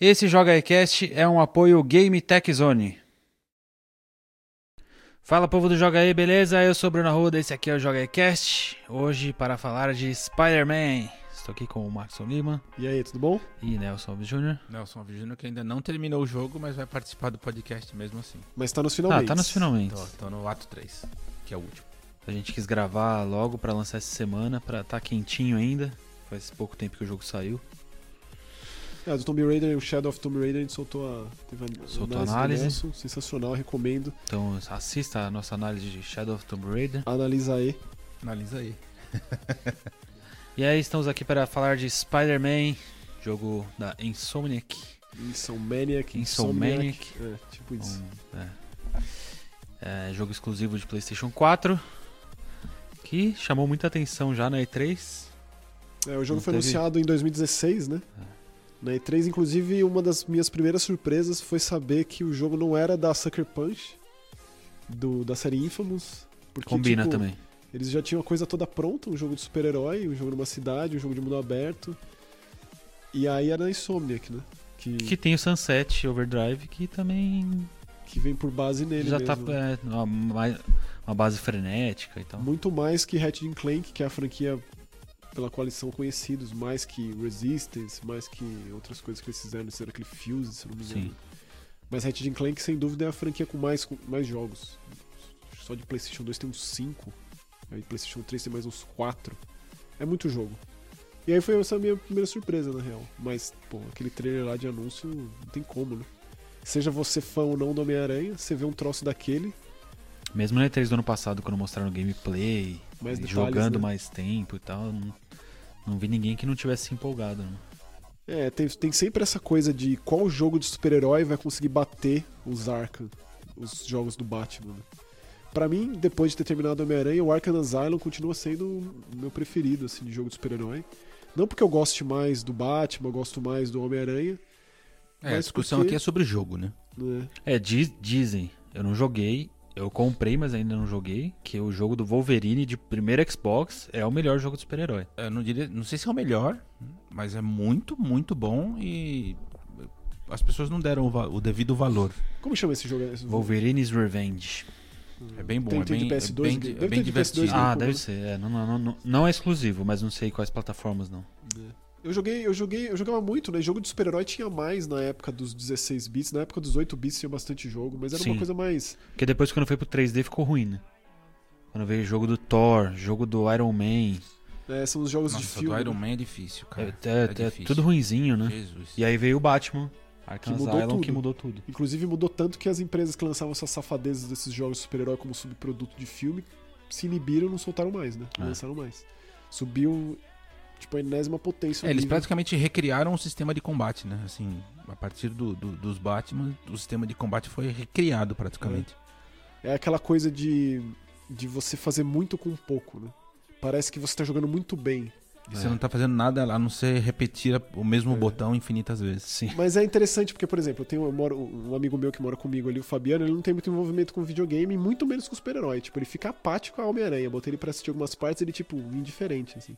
Esse Joga iCast é um apoio Game Tech Zone. Fala povo do Joga aí, beleza? Eu sou Bruno Arruda, esse aqui é o Joga iCast. Hoje para falar de Spider-Man. Estou aqui com o Maxon Lima E aí, tudo bom? e Nelson Alves Jr. Nelson Alves que ainda não terminou o jogo, mas vai participar do podcast mesmo assim. Mas tá nos Ah, finalmente. tá nos finalmente. Tô, tô no ato 3, que é o último. A gente quis gravar logo para lançar essa semana, para tá quentinho ainda. Faz pouco tempo que o jogo saiu. É, do Tomb Raider, o Shadow of Tomb Raider, a gente soltou a, teve a Soltou análise. Nelson, sensacional, recomendo. Então assista a nossa análise de Shadow of Tomb Raider. Analisa aí. Analisa aí. E aí estamos aqui para falar de Spider-Man, jogo da Insomniac. Insomniac. Insomniac. É, tipo isso. Um, é. É, jogo exclusivo de PlayStation 4. Que chamou muita atenção já na E3. É, o jogo não foi teve- anunciado em 2016, né? É. Na E3, inclusive, uma das minhas primeiras surpresas foi saber que o jogo não era da Sucker Punch, do, da série Infamous. Porque, Combina tipo, também. Eles já tinham a coisa toda pronta, um jogo de super-herói, um jogo numa cidade, um jogo de mundo aberto. E aí era a Insomniac, né? Que, Que tem o Sunset Overdrive, que também que vem por base nele já mesmo. tá é, uma, uma base frenética e tal. Muito mais que Ratchet Clank, que é a franquia pela qual eles são conhecidos, mais que Resistance, mais que outras coisas que eles fizeram, fizeram aquele Fuse, se não me engano. Sim. Mas Ratchet Clank, sem dúvida, é a franquia com mais, com mais jogos. Só de PlayStation 2 tem uns 5, aí PlayStation 3 tem mais uns 4. É muito jogo. E aí foi essa a minha primeira surpresa, na real. Mas, pô, aquele trailer lá de anúncio, não tem como, né? Seja você fã ou não do Homem-Aranha, você vê um troço daquele, Mesmo na E3 do ano passado, quando mostraram gameplay, mais detalhes, jogando né? mais tempo e tal, não, não vi ninguém que não tivesse se empolgado. Né? É, tem, tem sempre essa coisa de qual jogo de super-herói vai conseguir bater os Arkham, os jogos do Batman. Né? Pra mim, depois de ter terminado Homem-Aranha, o Arkham Asylum continua sendo o meu preferido, assim, de jogo de super-herói. Não porque eu goste mais do Batman, eu gosto mais do Homem-Aranha, É, a discussão porque- aqui é sobre o jogo, né? né? É, diz- dizem, eu não joguei, eu comprei, mas ainda não joguei, que o jogo do Wolverine de primeiro Xbox é o melhor jogo de super-herói. Eu não, diria, não sei se é o melhor, mas é muito, muito bom e as pessoas não deram o, va- o devido valor. Como chama esse jogo? Esse Wolverine's Revenge. É bem bom, Tem- é tem de bem, PS2, é bem, deve é bem de PS2 divertido. também. Ah, deve ser. É, não, não, não, não é exclusivo, mas não sei quais plataformas não. Eu joguei, eu joguei, eu jogava muito, né? Jogo de super-herói tinha mais na época dos 16 bits, na época dos 8 bits tinha bastante jogo, mas era Sim. uma coisa mais. Porque depois quando foi pro 3D ficou ruim, né? Quando veio jogo do Thor, jogo do Iron Man, né, são os jogos de Nossa, filme. do Iron né? Man é difícil, é, cara. é- é difícil. tudo ruinzinho, né? Jesus. E aí veio o Batman, Arkham Que mudou que tudo. mudou tudo. Inclusive mudou tanto que as empresas que lançavam essas safadezas desses jogos de super-herói como subproduto de filme se inibiram e não soltaram mais, né? Não É. lançaram mais. Subiu, tipo, a enésima potência. É, eles nível. praticamente recriaram o sistema de combate, né? Assim, a partir do, do- dos Batman, o sistema de combate foi recriado praticamente. É aquela coisa de, de você fazer muito com pouco, né? Parece que você tá jogando muito bem. E você É. não tá fazendo nada a não ser repetir o mesmo É. botão infinitas vezes. Sim. Mas é interessante porque, por exemplo, eu tenho eu moro, um amigo meu que mora comigo ali, o Fabiano, ele não tem muito envolvimento com videogame, e muito menos com super-herói. Tipo, ele fica apático a Homem-Aranha. Botei ele pra assistir algumas partes, ele, tipo, indiferente, assim.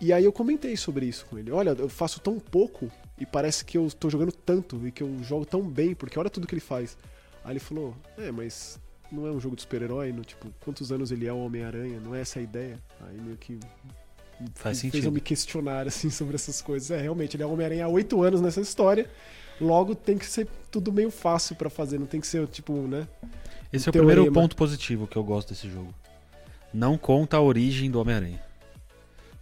E aí eu comentei sobre isso com ele. Olha, eu faço tão pouco e parece que eu tô jogando tanto e que eu jogo tão bem, porque olha tudo que ele faz. Aí ele falou, é, mas não é um jogo de super-herói, tipo, quantos anos ele é o Homem-Aranha? Não é essa a ideia? Aí meio que Faz fez eu sentido. me questionar assim sobre essas coisas. É, realmente, ele é o Homem-Aranha há oito anos nessa história. Logo tem que ser tudo meio fácil pra fazer, não tem que ser tipo, né? Esse é o teorema. primeiro ponto positivo que eu gosto desse jogo. Não conta a origem do Homem-Aranha.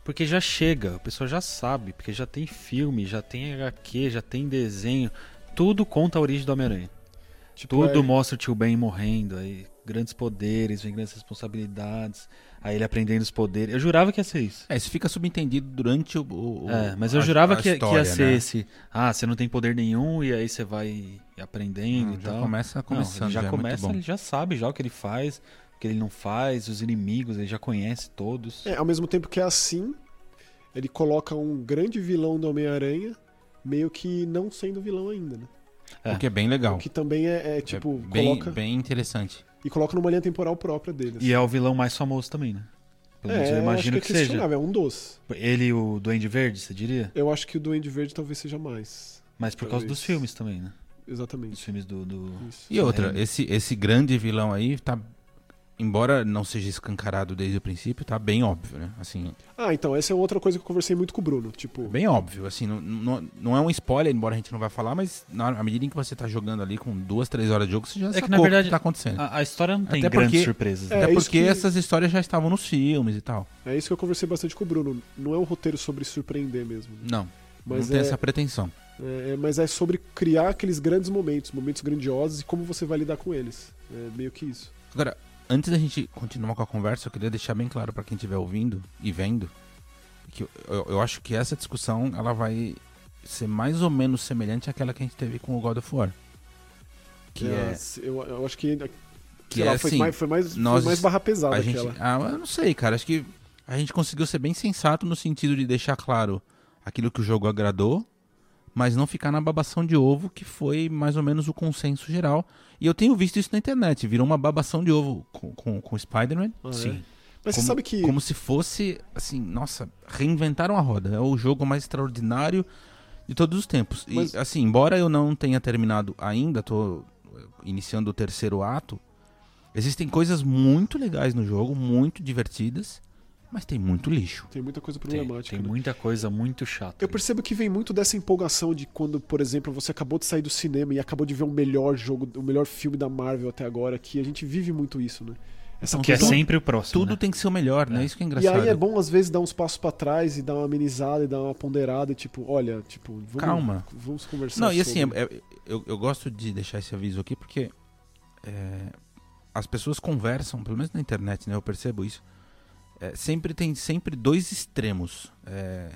Porque já chega, o pessoal já sabe, porque já tem filme, já tem HQ, já tem desenho. Tudo conta a origem do Homem-Aranha. Tipo, Tudo é- mostra o tio Ben morrendo, aí grandes poderes, vem grandes responsabilidades, aí ele aprendendo os poderes. Eu jurava que ia ser isso. É, isso fica subentendido durante o. o- É, mas eu a- jurava a que, que ia história, ser né? esse. Ah, você não tem poder nenhum e aí você vai aprendendo Não, e já tal. começa Não, começando, ele já, já, é muito começa, bom. ele já sabe já o que ele faz, que ele não faz, os inimigos, ele já conhece todos. É, ao mesmo tempo que é assim, ele coloca um grande vilão do Homem-Aranha, meio que não sendo vilão ainda, né? É. O que é bem legal. O que também é, é, tipo, É bem, coloca. bem interessante. E coloca numa linha temporal própria dele. assim. E é o vilão mais famoso também, né? Pelo menos eu acho imagino que, que, é seja. questionável, é um dos. Ele e o Duende Verde, você diria? Eu acho que o Duende Verde talvez seja mais. Mas por causa dos filmes também, né? Os Exatamente. filmes do. do... E outra, esse, esse grande vilão aí tá. Embora não seja escancarado desde o princípio, tá bem óbvio, né? Assim, Ah, então, essa é outra coisa que eu conversei muito com o Bruno. Tipo, bem óbvio. Assim, não, não, não é um spoiler, embora a gente não vai falar, mas na, à medida em que você tá jogando ali com duas, três horas de jogo, você já É sacou que, na verdade, o que tá acontecendo. A, a história não tem Até grandes porque- surpresas. É, né? Até isso porque que- essas histórias já estavam nos filmes e tal. é isso que eu conversei bastante com o Bruno. Não é um roteiro sobre surpreender mesmo. né? Não, Mas não tem é, essa pretensão. é, é- mas é sobre criar aqueles grandes momentos, momentos grandiosos e como você vai lidar com eles. É meio que isso. Agora, antes da gente continuar com a conversa, eu queria deixar bem claro pra quem estiver ouvindo e vendo que eu, eu- eu acho que essa discussão ela vai ser mais ou menos semelhante àquela que a gente teve com o God of War. Que é, eu, eu acho que. que é lá, foi, assim, mais, foi, mais, foi nós- mais barra pesada a gente, aquela. ah, eu não sei, cara, acho que a gente conseguiu ser bem sensato no sentido de deixar claro aquilo que o jogo agradou, mas não ficar na babação de ovo, que foi mais ou menos o consenso geral. E eu tenho visto isso na internet, virou uma babação de ovo com, com, com Spider-Man. Ah, é. Sim. Mas como, você sabe que. como se fosse, assim, nossa, reinventaram a roda. É o jogo mais extraordinário de todos os tempos. E, Mas- assim, embora eu não tenha terminado ainda, tô eh, iniciando o terceiro ato, existem coisas muito legais no jogo, muito divertidas, mas tem muito lixo. Tem muita coisa Tem, problemática. tem né? muita coisa muito chata. Eu percebo que vem muito dessa empolgação de quando, por exemplo, você acabou de sair do cinema e acabou de ver o melhor jogo, o melhor filme da Marvel até agora, que a gente vive muito isso, né? Essa Que é sempre o próximo. Tudo né? tem que ser o melhor, né? É. Isso que é E engraçado. aí é bom, às vezes, dar uns passos pra trás e dar uma amenizada e dar uma ponderada e tipo, olha, tipo, vamos, Calma. vamos conversar Não, e assim, sobre. é- é- eu, eu gosto de deixar esse aviso aqui porque é, as pessoas conversam, pelo menos na internet, né? Eu percebo isso. É, sempre tem sempre dois extremos. É,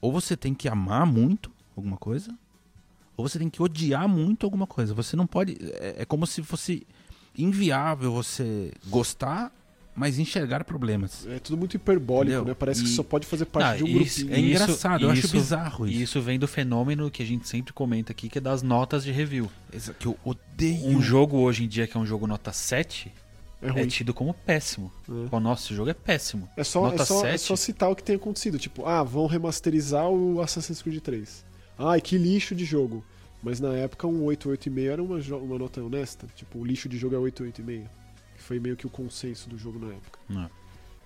ou você tem que amar muito alguma coisa, ou você tem que odiar muito alguma coisa. Você não pode. É, é como se fosse inviável você gostar, mas enxergar problemas. É tudo muito hiperbólico, Entendeu? né? Parece que E- só pode fazer parte Ah, de um isso- grupinho. É Isso- engraçado, eu acho isso- bizarro E isso. isso vem do fenômeno que a gente sempre comenta aqui, que é das notas de review. Exa- Que eu odeio. Um jogo hoje em dia que é um jogo nota 7 É é, tido como péssimo. É. O nosso jogo é péssimo. É só, é, Nota só, é 7? só citar o que tem acontecido. Tipo, ah, vão remasterizar o Assassin's Creed 3. Ai, que lixo de jogo. Mas na época um 8, 8,5 era uma, uma nota honesta. Tipo, o lixo de jogo é 8, 8,5. Que foi meio que o consenso do jogo na época. Não.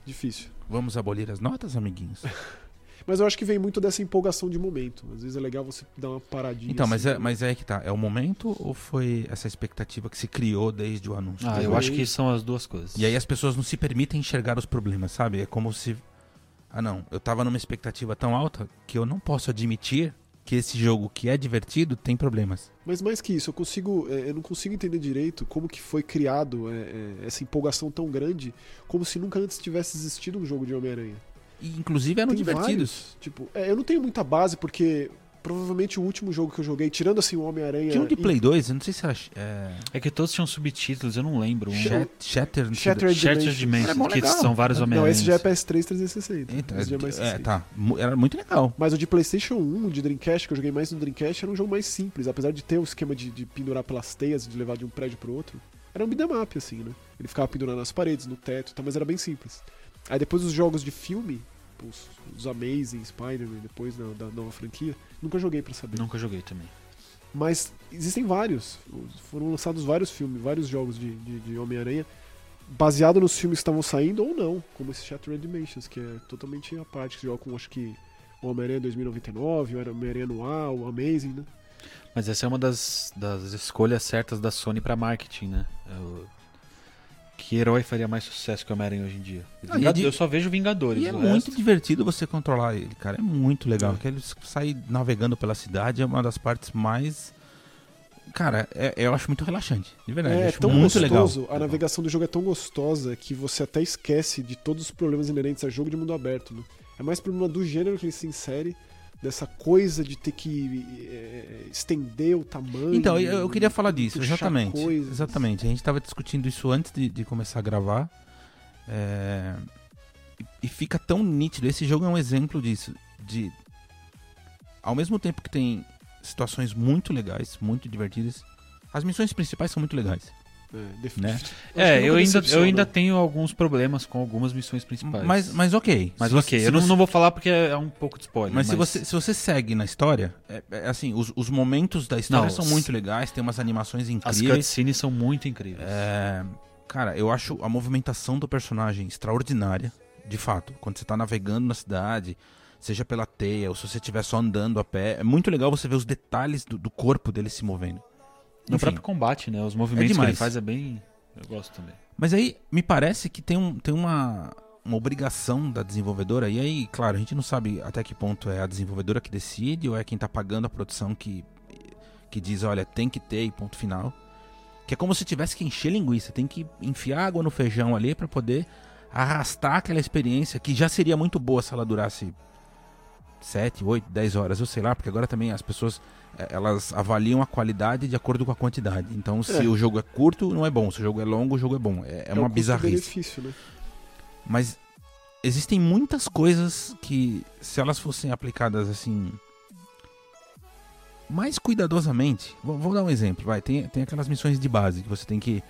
Difícil. Vamos abolir as notas, amiguinhos? Mas eu acho que vem muito dessa empolgação de momento. Às vezes é legal você dar uma paradinha. Então, mas assim, é, mas é que tá. É o momento ou foi essa expectativa que se criou desde o anúncio? Ah, eu Foi acho que são as duas coisas. E aí as pessoas não se permitem enxergar os problemas, sabe? É como se. Ah, não. Eu tava numa expectativa tão alta que eu não posso admitir que esse jogo que é divertido tem problemas. Mas mais que isso, eu consigo, é, eu não consigo entender direito como que foi criado é, é, essa empolgação tão grande, como se nunca antes tivesse existido um jogo de Homem-Aranha. E inclusive eram Tem divertidos. vários. Tipo, é, eu não tenho muita base porque provavelmente o último jogo que eu joguei, tirando assim o Homem-Aranha. Tinha um de e- Play 2, eu não sei se era. É... É que todos tinham subtítulos, eu não lembro. Um... Shat- Shatter, não sei Shattered Shattered Dimensions. Dimensions, que legal. são vários homem Não, esse já é PS3 360. Então, esse já é mais é, tá. Era muito legal. Mas o de PlayStation 1, o de Dreamcast, que eu joguei mais no Dreamcast, era um jogo mais simples. Apesar de ter o esquema de, de pendurar pelas teias, de levar de um prédio pro outro. Era um beat'em up, assim, né? Ele ficava pendurando nas paredes, no teto, tá? mas era bem simples. Aí depois os jogos de filme, os, os Amazing, Spider-Man, depois da, da nova franquia, nunca joguei pra saber. Nunca joguei também. Mas existem vários. Foram lançados vários filmes, vários jogos de, de, de Homem-Aranha, baseado nos filmes que estavam saindo ou não, como esse Shattered Dimensions, que é totalmente a parte que joga com, acho que, o Homem-Aranha 2099, o Homem-Aranha Noir, o Amazing, né? Mas essa é uma das, das escolhas certas da Sony pra marketing, né? É o- Que herói faria mais sucesso que o Homem-Aranha hoje em dia? Ah, é Eu só vejo Vingadores. E é muito resto- divertido você controlar ele, cara. É muito legal. É. Ele sair navegando pela cidade é uma das partes mais. Cara, é- eu acho muito relaxante. De verdade. É, acho tão muito gostoso, legal. a navegação do jogo é tão gostosa que você até esquece de todos os problemas inerentes a jogo de mundo aberto, né? É mais problema do gênero que ele se insere, dessa coisa de ter que é, estender o tamanho. Então, eu, eu queria falar disso, exatamente. coisas. Exatamente. A gente estava discutindo isso antes de, de começar a gravar. É, e- E fica tão nítido. Esse jogo é um exemplo disso. De. Ao mesmo tempo que tem situações muito legais, muito divertidas, as missões principais são muito legais. É, Né? É, eu ainda, eu ainda tenho alguns problemas com algumas missões principais. Mas, mas ok. Mas Se ok, eu não, você- não vou falar porque é um pouco de spoiler. Mas, se, você, se você segue na história, é, é assim, os, os momentos da história Não, são muito legais, tem umas animações As incríveis. cutscenes são muito incríveis. É, cara, eu acho a movimentação do personagem extraordinária, de fato. Quando você tá navegando na cidade, seja pela teia ou se você estiver só andando a pé, é muito legal você ver os detalhes do, do corpo dele se movendo. No Enfim, próprio combate, né? Os movimentos que ele faz é bem. Eu gosto também. Mas aí me parece que tem, um, tem uma, uma obrigação da desenvolvedora, e aí, claro, a gente não sabe até que ponto é a desenvolvedora que decide ou é quem tá pagando a produção que, que diz, olha, tem que ter e ponto final. Que é como se tivesse que encher linguiça, tem que enfiar água no feijão ali pra poder arrastar aquela experiência que já seria muito boa se ela durasse 7, 8, 10 horas, eu sei lá, porque agora também as pessoas elas avaliam a qualidade de acordo com a quantidade. Então, se É. o jogo é curto, não é bom. Se o jogo é longo, o jogo é bom. É, é um uma bizarrice. custo-benefício, né? Mas existem muitas coisas que, se elas fossem aplicadas assim. Mais cuidadosamente. Vou, vou dar um exemplo, vai. Tem, tem aquelas missões de base que você tem que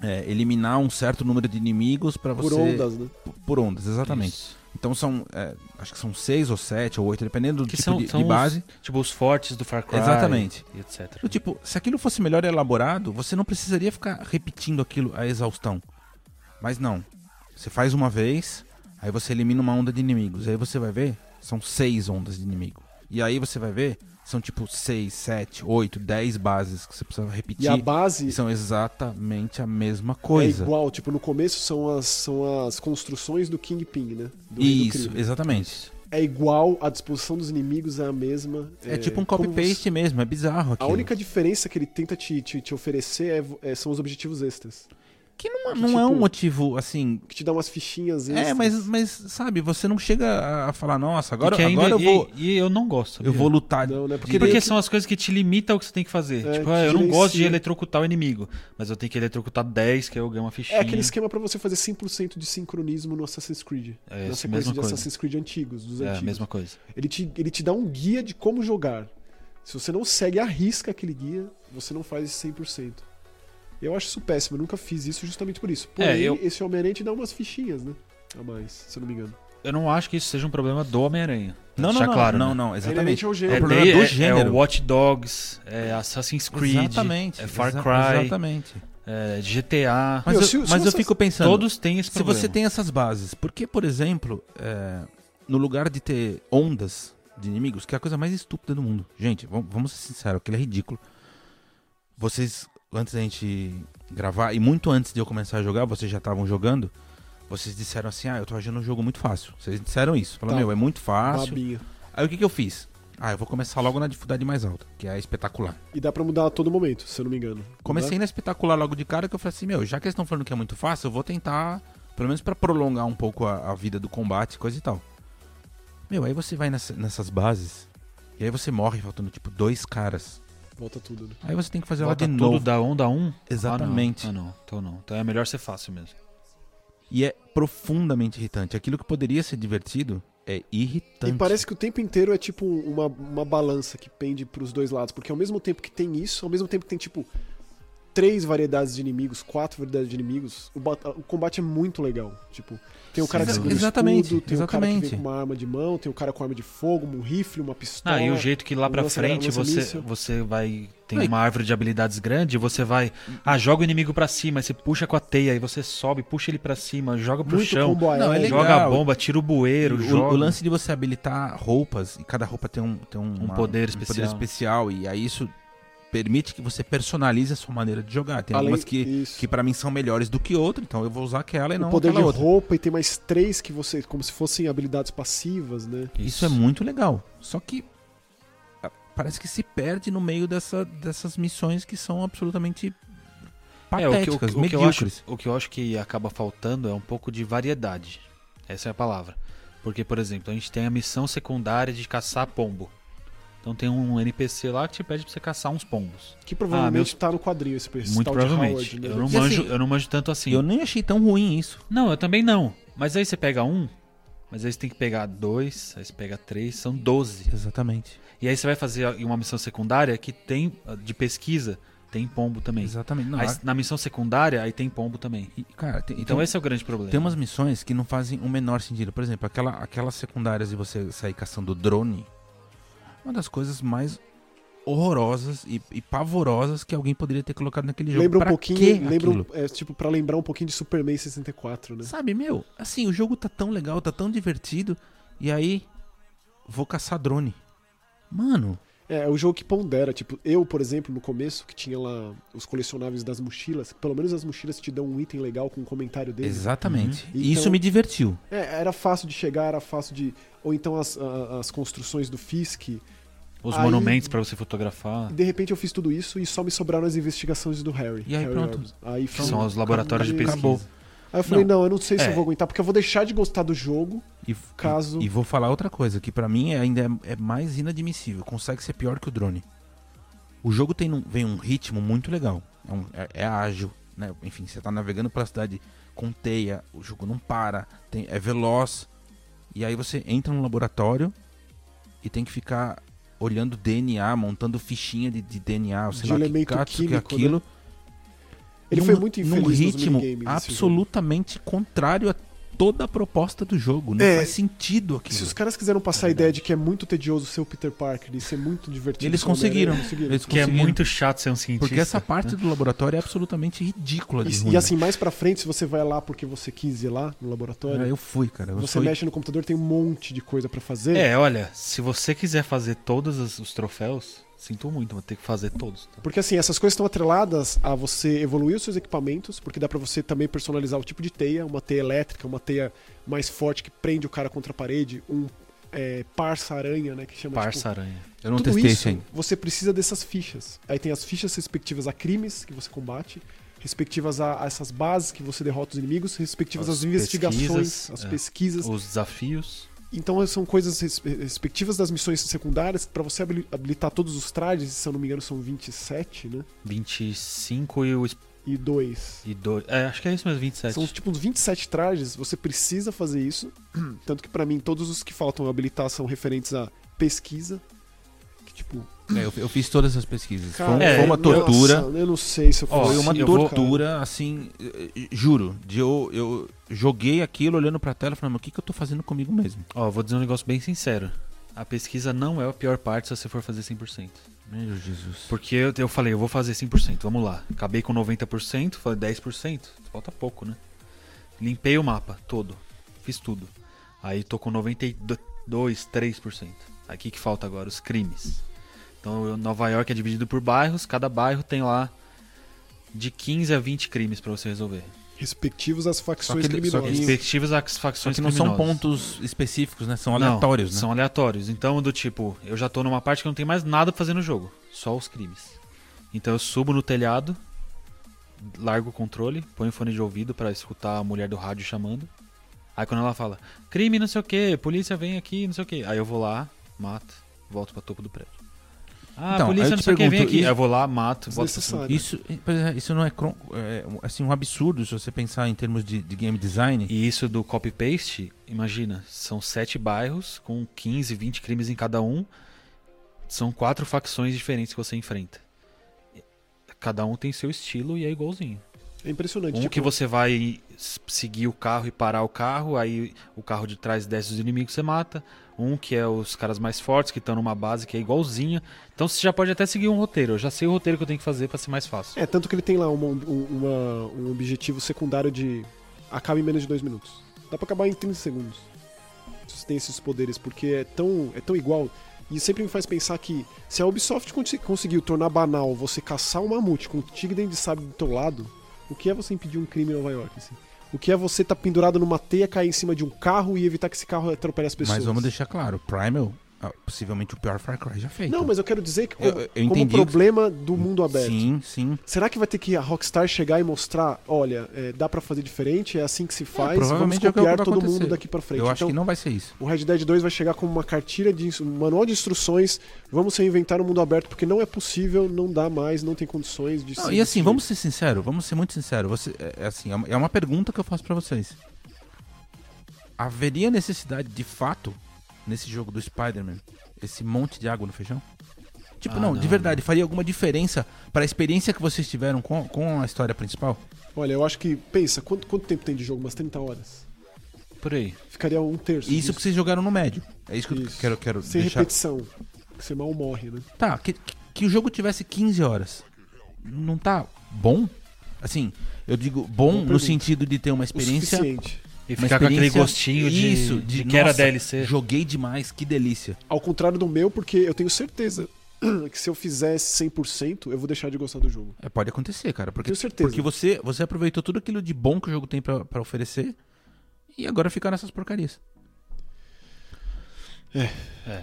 é, eliminar um certo número de inimigos para você. Por ondas, né? Por, por ondas, exatamente. Isso. Então são. é, acho que são seis ou sete ou oito, dependendo do Que tipo são, de, são de base. Os, tipo os fortes do Far Cry. Exatamente. E etc. Do tipo, se aquilo fosse melhor elaborado, você não precisaria ficar repetindo aquilo a exaustão. Mas não. Você faz uma vez, aí você elimina uma onda de inimigos. Aí você vai ver, são seis ondas de inimigo. E aí você vai ver, são tipo seis, sete, oito, dez bases que você precisa repetir. E a base são exatamente a mesma é coisa. igual, tipo, no começo são as, são as construções do Kingpin, né? Do Isso, exatamente. É igual, a disposição dos inimigos é a mesma. É, tipo um copy-paste você- mesmo, é bizarro A aquilo. única diferença que ele tenta te, te, te oferecer é é- são os objetivos extras. Que não, que, não é um tipo, motivo, assim... Que te dá umas fichinhas extras. É, mas, mas, sabe, você não chega a- a falar, nossa, agora, que ainda- agora eu vou... E, e eu não gosto. Eu sabia? vou lutar. Não, né? Porque. Porque meio são as coisas que te limitam o que você tem que fazer. É, tipo, ah, eu não gosto de eletrocutar o inimigo, mas eu tenho que eletrocutar 10, que eu ganho uma fichinha. É aquele esquema pra você fazer 100% de sincronismo no Assassin's Creed. É, na sequência mesma de coisa. Assassin's Creed antigos, dos É a antigos. mesma coisa. Ele, te, ele te dá um guia de como jogar. Se você não segue a risca aquele guia, você não faz esse 100%. Eu acho isso péssimo, eu nunca fiz isso justamente por isso. Porém, É, eu- esse Homem-Aranha te dá umas fichinhas, né? A mais, se eu não me engano. Eu não acho que isso seja um problema do Homem-Aranha. Não, não, Deixar não, claro, não, né? não, É exatamente. É, gênero. o problema de- do é- gênero. é o Watch Dogs, é Assassin's Creed, Exatamente. é Far exa- Cry, Exatamente. é GTA. Mas, Meu, eu, se- se mas eu fico pensando, Todos têm esse se problema. você tem essas bases, por que, por exemplo, é, no lugar de ter ondas de inimigos, que é a coisa mais estúpida do mundo. Gente, vamos, vamos ser sinceros, aquilo é ridículo. Vocês, antes da gente gravar, e muito antes de eu começar a jogar, vocês já estavam jogando, vocês disseram assim, ah, eu tô achando um jogo muito fácil. Vocês disseram isso. Falaram, Tá. meu, é muito fácil. Babinha. Aí o que, que eu fiz? Ah, eu vou começar logo na dificuldade mais alta, que é a espetacular. E dá pra mudar a todo momento, se eu não me engano. Comecei na espetacular logo de cara que eu falei assim, meu, já que eles estão falando que é muito fácil, eu vou tentar, pelo menos pra prolongar um pouco a, a vida do combate, coisa e tal. Meu, aí você vai nessa- nessas bases, e aí você morre faltando tipo dois caras. Volta tudo, né? Aí você tem que fazer Volta ela de tudo novo. da onda 1? Exatamente. Ah, não. Ah, não. Então não. Então é melhor ser fácil mesmo. E é profundamente irritante. Aquilo que poderia ser divertido é irritante. E parece que o tempo inteiro é tipo uma, uma balança que pende pros dois lados. Porque ao mesmo tempo que tem isso, ao mesmo tempo que tem tipo três variedades de inimigos, quatro variedades de inimigos, o, o combate é muito legal. Tipo, tem o cara que segura exatamente, escudo, tem o cara que exatamente. vem com uma arma de mão, tem o cara com arma de fogo, um rifle, uma pistola. Ah, e o jeito que lá pra lança- frente lança você, míssil. você vai. Tem uma árvore de habilidades grande, você vai. Ah, joga o inimigo pra cima, aí você puxa com a teia, aí você sobe, puxa ele pra cima, joga pro muito chão, combo Não, é joga a bomba, tira o bueiro, o, joga. o lance de você habilitar roupas, e cada roupa tem um, tem um, uma- poder um especial. especial, e aí isso permite que você personalize a sua maneira de jogar. Tem Além- algumas que, isso. que para mim são melhores do que outras, então eu vou usar aquela e não o poder de aquela outra. roupa e tem mais três que você. como se fossem habilidades passivas, né? Isso é muito legal. Só que ah, parece que se perde no meio dessa, dessas missões que são absolutamente É, o que, o, patéticas, o que eu acho, medíocres. o que eu acho que acaba faltando é um pouco de variedade. Essa é a palavra. Porque, por exemplo, a gente tem a missão secundária de caçar pombo. Então tem um NPC lá que te pede pra você caçar uns pombos. Que provavelmente Ah, meus- tá no quadrinho esse esse Muito provavelmente. Howard, né? eu, não E manjo, assim, eu não manjo tanto assim. Eu nem achei tão ruim isso. Não, eu também não. Mas aí você pega um, mas aí você tem que pegar dois, aí você pega três, são 12. Exatamente. E aí você vai fazer uma missão secundária que tem de pesquisa tem pombo também. Exatamente. Não, Aí, a- na missão secundária, aí tem pombo também. e, cara, tem, Então tem- esse é o grande problema. Tem umas missões que não fazem o menor sentido. Por exemplo, aquela, aquelas secundárias de você sair caçando drone. Uma das coisas mais horrorosas e, e pavorosas que alguém poderia ter colocado naquele jogo. Lembra um Pra pouquinho, quê lembra, um- é, tipo, pra lembrar um pouquinho de Superman 64, né? Sabe, meu, assim, o jogo tá tão legal, tá tão divertido. E aí, vou caçar drone. Mano, É, é o jogo que pondera, tipo, eu, por exemplo, no começo, que tinha lá os colecionáveis das mochilas, pelo menos as mochilas te dão um item legal com um comentário dele. exatamente. Uhum. E Isso Então- me divertiu. É, era fácil de chegar, era fácil de. Ou então as, as construções do Fisk. Os Aí- monumentos pra você fotografar. De repente eu fiz tudo isso e só me sobraram as investigações do Harry. E aí, Harry pronto. Aí, foi- são os laboratórios de pesquisa. Acabou. Aí eu falei, não, eu não sei se É. eu vou aguentar, porque eu vou deixar de gostar do jogo. E, Caso- e, e vou falar outra coisa, que pra mim ainda é, é mais inadmissível. Consegue ser pior que o drone. O jogo tem um, vem um ritmo muito legal. É, um- é- é ágil, né? Enfim, você tá navegando pela cidade com teia, o jogo não para, tem- é veloz. E aí você entra no laboratório e tem que ficar olhando DNA, montando fichinha de, de DNA, De lá que elemento gato que é químico, aquilo. Ele num- foi muito num infeliz nos ritmo absolutamente contrário a toda a proposta do jogo. Não É, faz sentido aquilo. Se os caras quiseram passar a ideia de que é muito tedioso ser o Peter Parker e ser muito divertido. Eles ser o Homem-Aranha, conseguiram. conseguiram. Eles Que é conseguiram. muito chato ser um cientista. Porque essa parte né? do laboratório é absolutamente ridícula de E, ruim. e assim, mais pra frente, se você vai lá porque você quis ir lá no laboratório, É, eu fui, cara. Eu você fui- mexe no computador, tem um monte de coisa pra fazer. É, olha, se você quiser fazer todos os, os troféus, sinto muito, vou ter que fazer todos. tá? Porque assim, essas coisas estão atreladas a você evoluir os seus equipamentos, porque dá pra você também personalizar o tipo de teia, uma teia elétrica, uma teia mais forte que prende o cara contra a parede, um é, parça-aranha, né, que chama tipo, Parça-aranha. Eu não Tudo testei isso, ainda. você precisa dessas fichas. Aí tem as fichas respectivas a crimes que você combate, respectivas a, a essas bases que você derrota os inimigos, respectivas As às investigações, as é. pesquisas. Os desafios. Então são coisas res- respectivas das missões secundárias pra você habili- habilitar todos os trajes, se eu não me engano são 27, né? 25 e o. E dois. E dois. É, acho que é isso mesmo, 27. São tipo uns 27 trajes, você precisa fazer isso. Tanto que pra mim todos os que faltam habilitar são referentes à pesquisa. Que tipo, É, eu, eu fiz todas as pesquisas. cara, foi, um- é, foi uma nossa, tortura. eu não sei se eu Ó, foi uma eu vou- tortura, assim, eh, eh, juro. De eu, eu joguei aquilo olhando pra tela e falando, mas o que, que eu tô fazendo comigo mesmo? Ó, vou dizer um negócio bem sincero. A pesquisa não é a pior parte se você for fazer 100%. Meu Jesus. Porque eu, eu falei, eu vou fazer 100%, vamos lá. Acabei com 90%, falei 10%, falta pouco, né? Limpei o mapa todo, fiz tudo. Aí tô com 92, 3%. Aí o que, que falta agora? Os crimes. Então Nova York é dividido por bairros, cada bairro tem lá de 15 a 20 crimes pra você resolver. respectivos às facções Só que só criminosas. Respectivos às Só facções que não são criminosas. pontos específicos, né? São Não, aleatórios, né? São aleatórios. Então, do tipo, eu já tô numa parte que não tem mais nada pra fazer no jogo. Só os crimes. Então eu subo no telhado, largo o controle, ponho o fone de ouvido pra escutar a mulher do rádio chamando. Aí quando ela fala, crime não sei o que, polícia vem aqui, não sei o que. Aí eu vou lá, mato, volto pra topo do prédio. Ah, Então, aí polícia eu não sei vem pergunto, aqui. eu vou lá, mato. Isso, é, isso não é, é, assim, um absurdo se você pensar em termos de, de game design. E isso do copy-paste, imagina, são sete bairros com 15, 20 crimes em cada um. São quatro facções diferentes que você enfrenta. Cada um tem seu estilo e é igualzinho. É impressionante. Um tipo, que você vai seguir o carro e parar o carro, aí o carro de trás desce os inimigos você mata. Um que é os caras mais fortes que estão numa base que é igualzinha. Então você já pode até seguir um roteiro. Eu já sei o roteiro que eu tenho que fazer pra ser mais fácil. É, tanto que ele tem lá uma- um, uma- um objetivo secundário de acaba em menos de dois minutos. Dá pra acabar em 30 segundos. Se você tem esses poderes, porque é tão, é tão igual. E sempre me faz pensar que se a Ubisoft conseguiu tornar banal você caçar um mamute com um tigre de sabre do teu lado, o que é você impedir um crime em Nova York? Assim? O que é você estar pendurado numa teia, cair em cima de um carro e evitar que esse carro atropele as pessoas? Mas vamos deixar claro, Primal, ah, possivelmente o pior Far Cry já feito. Não, mas eu quero dizer que como, Eu- eu como problema do mundo aberto. Sim, sim. Será que vai ter que a Rockstar chegar e mostrar, olha, é, dá pra fazer diferente, é assim que se faz, vamos provavelmente é que copiar vai todo acontecer. mundo daqui pra frente. Eu acho então, que não vai ser isso. o Red Dead 2 vai chegar com uma cartilha de um manual de instruções, vamos reinventar o mundo aberto porque não é possível, não dá mais, não tem condições de Não, ser e assim, vamos ser sinceros, vamos ser muito sinceros. Você, é, é assim, é uma- é uma pergunta que eu faço pra vocês. Haveria necessidade, de fato, nesse jogo do Spider-Man, esse monte de água no feijão? Tipo, Ah, não, não, de verdade, faria alguma diferença para a experiência que vocês tiveram com, com a história principal? Olha, eu acho que, pensa, quanto, quanto tempo tem de jogo? Umas 30 horas. Por aí. Ficaria um terço. E isso disso. que vocês jogaram no médio. É isso que eu Isso. quero, quero Sem deixar. repetição. Que você mal morre, né? Tá, que, que- o jogo tivesse 15 horas. Não tá bom? Assim, eu digo bom no sentido de ter uma O experiência. suficiente. E ficar com aquele gostinho de, Isso, de, que era nossa, DLC. Joguei demais, que delícia. Ao contrário do meu, porque eu tenho certeza que se eu fizesse 100%, eu vou deixar de gostar do jogo. É, pode acontecer, cara. Porque, Tenho certeza. porque você, você aproveitou tudo aquilo de bom que o jogo tem pra, pra oferecer e agora fica nessas porcarias. É,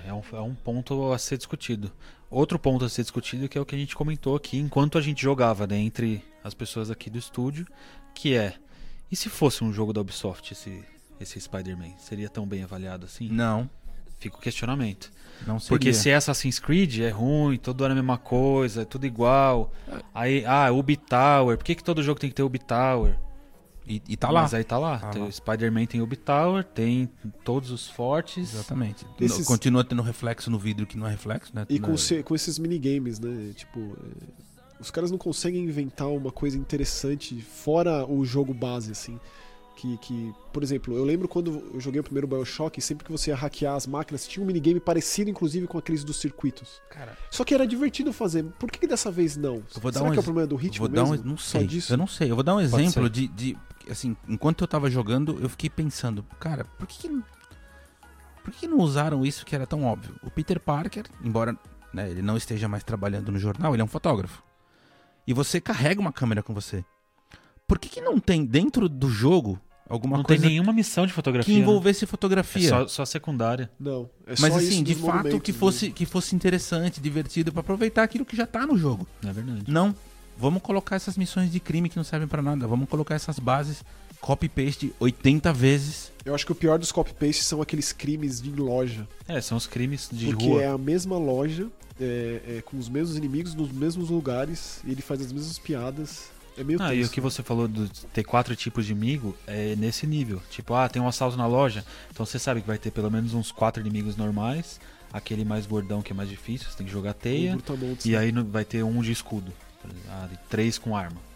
é um, é um ponto a ser discutido. Outro ponto a ser discutido que é o que a gente comentou aqui enquanto a gente jogava, né, entre as pessoas aqui do estúdio, que é, e se fosse um jogo da Ubisoft esse, esse Spider-Man? Seria tão bem avaliado assim? Não, Fica o questionamento. não seria. Porque se é Assassin's Creed é ruim, todo ano é a mesma coisa, é tudo igual. Aí, ah, Ubi Tower, por que, que todo jogo tem que ter Ubi Tower? E, e tá lá. Mas aí tá lá. Tá lá. o Spider-Man tem Ubi Tower, tem todos os fortes. Exatamente. Esses- Continua tendo reflexo no vidro que não é reflexo, né? E com, Na- se- com esses minigames, né? Tipo, é, os caras não conseguem inventar uma coisa interessante fora o jogo base, assim. Que, que, por exemplo, eu lembro quando eu joguei o primeiro Bioshock, sempre que você ia hackear as máquinas, tinha um minigame parecido, inclusive, com aqueles dos circuitos. Cara, Só que era divertido fazer. Por que, que dessa vez não? Eu vou dar Será um que é o problema do ritmo vou dar um, mesmo? não Só sei, disso? eu não sei. Eu vou dar um exemplo de, de, assim, enquanto eu tava jogando, eu fiquei pensando, cara, por que, que por que que não usaram isso que era tão óbvio? O Peter Parker, embora né, ele não esteja mais trabalhando no jornal, ele é um fotógrafo. E você carrega uma câmera com você. Por que, que não tem dentro do jogo alguma não coisa tem nenhuma missão de fotografia. que né? envolvesse É fotografia? só, só secundária. Não. É Mas assim, isso de fato que mesmo. fosse, que fosse interessante, divertido, pra aproveitar aquilo que já tá no jogo. Não é verdade. Não. Vamos colocar essas missões de crime que não servem pra nada. Vamos colocar essas bases copy-paste 80 vezes. Eu acho que o pior dos copy-paste são aqueles crimes de loja. É, são os crimes de porque rua. é a mesma loja, é, é, com os mesmos inimigos, nos mesmos lugares, e ele faz as mesmas piadas. É meio Ah, e o tenso. que você falou de ter quatro tipos de inimigo é nesse nível. Tipo, ah, tem um assalto na loja, então você sabe que vai ter pelo menos uns quatro inimigos normais, aquele mais gordão que é mais difícil, você tem que jogar teia, e né? aí vai ter um de escudo. e três com arma.